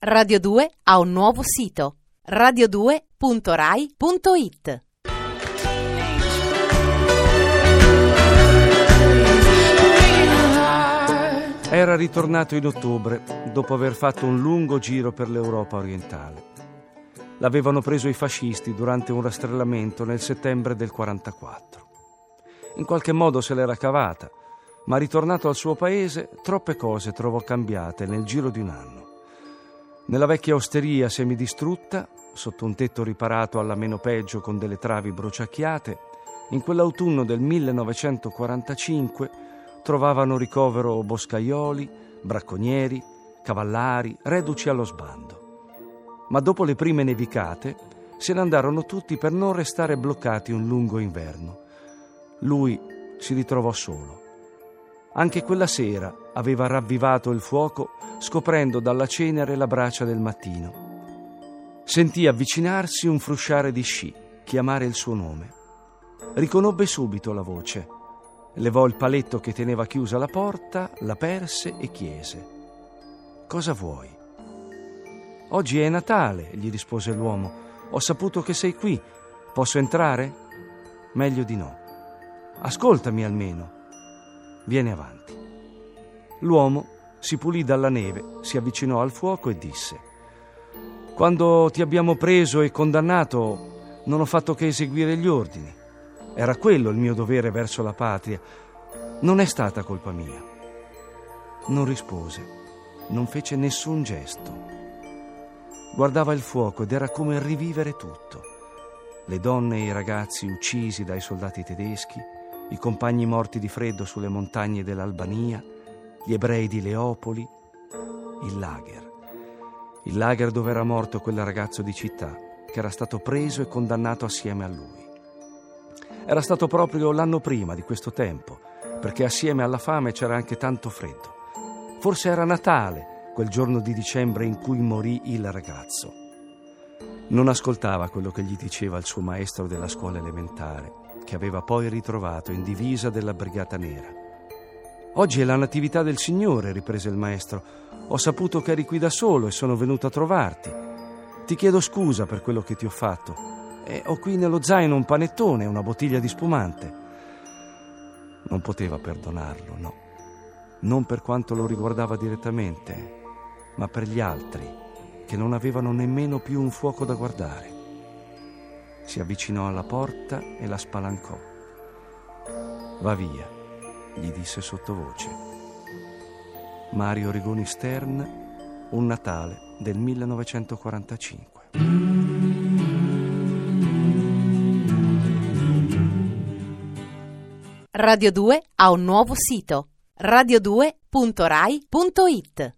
Radio 2 ha un nuovo sito radio2.rai.it Era ritornato in ottobre dopo aver fatto un lungo giro per l'Europa orientale. L'avevano preso i fascisti durante un rastrellamento nel settembre del 44. In qualche modo se l'era cavata, ma ritornato al suo paese troppe cose trovò cambiate nel giro di un anno. Nella vecchia osteria semidistrutta, sotto un tetto riparato alla meno peggio con delle travi bruciacchiate, in quell'autunno del 1945 trovavano ricovero boscaioli, bracconieri, cavallari, reduci allo sbando. Ma dopo le prime nevicate se ne andarono tutti per non restare bloccati un lungo inverno. Lui si ritrovò solo. Anche quella sera aveva ravvivato il fuoco scoprendo dalla cenere la braccia del mattino. Sentì avvicinarsi un frusciare di sci, chiamare il suo nome. Riconobbe subito la voce. Levò il paletto che teneva chiusa la porta, la perse e chiese. Cosa vuoi? Oggi è Natale, gli rispose l'uomo. Ho saputo che sei qui. Posso entrare? Meglio di no. Ascoltami almeno. Vieni avanti. L'uomo si pulì dalla neve, si avvicinò al fuoco e disse Quando ti abbiamo preso e condannato non ho fatto che eseguire gli ordini. Era quello il mio dovere verso la patria. Non è stata colpa mia. Non rispose, non fece nessun gesto. Guardava il fuoco ed era come rivivere tutto. Le donne e i ragazzi uccisi dai soldati tedeschi, i compagni morti di freddo sulle montagne dell'Albania, gli ebrei di Leopoli, il lager. Il lager dove era morto quel ragazzo di città che era stato preso e condannato assieme a lui. Era stato proprio l'anno prima di questo tempo, perché assieme alla fame c'era anche tanto freddo. Forse era Natale, quel giorno di dicembre in cui morì il ragazzo. Non ascoltava quello che gli diceva il suo maestro della scuola elementare, che aveva poi ritrovato in divisa della Brigata Nera. Oggi è la Natività del Signore, riprese il maestro. Ho saputo che eri qui da solo e sono venuto a trovarti. Ti chiedo scusa per quello che ti ho fatto. E ho qui nello zaino un panettone e una bottiglia di spumante. Non poteva perdonarlo, no. Non per quanto lo riguardava direttamente, ma per gli altri, che non avevano nemmeno più un fuoco da guardare. Si avvicinò alla porta e la spalancò. Va via gli disse sottovoce. Mario Rigoni Stern, Un Natale del 1945. Radio 2 ha un nuovo sito radio2.rai.it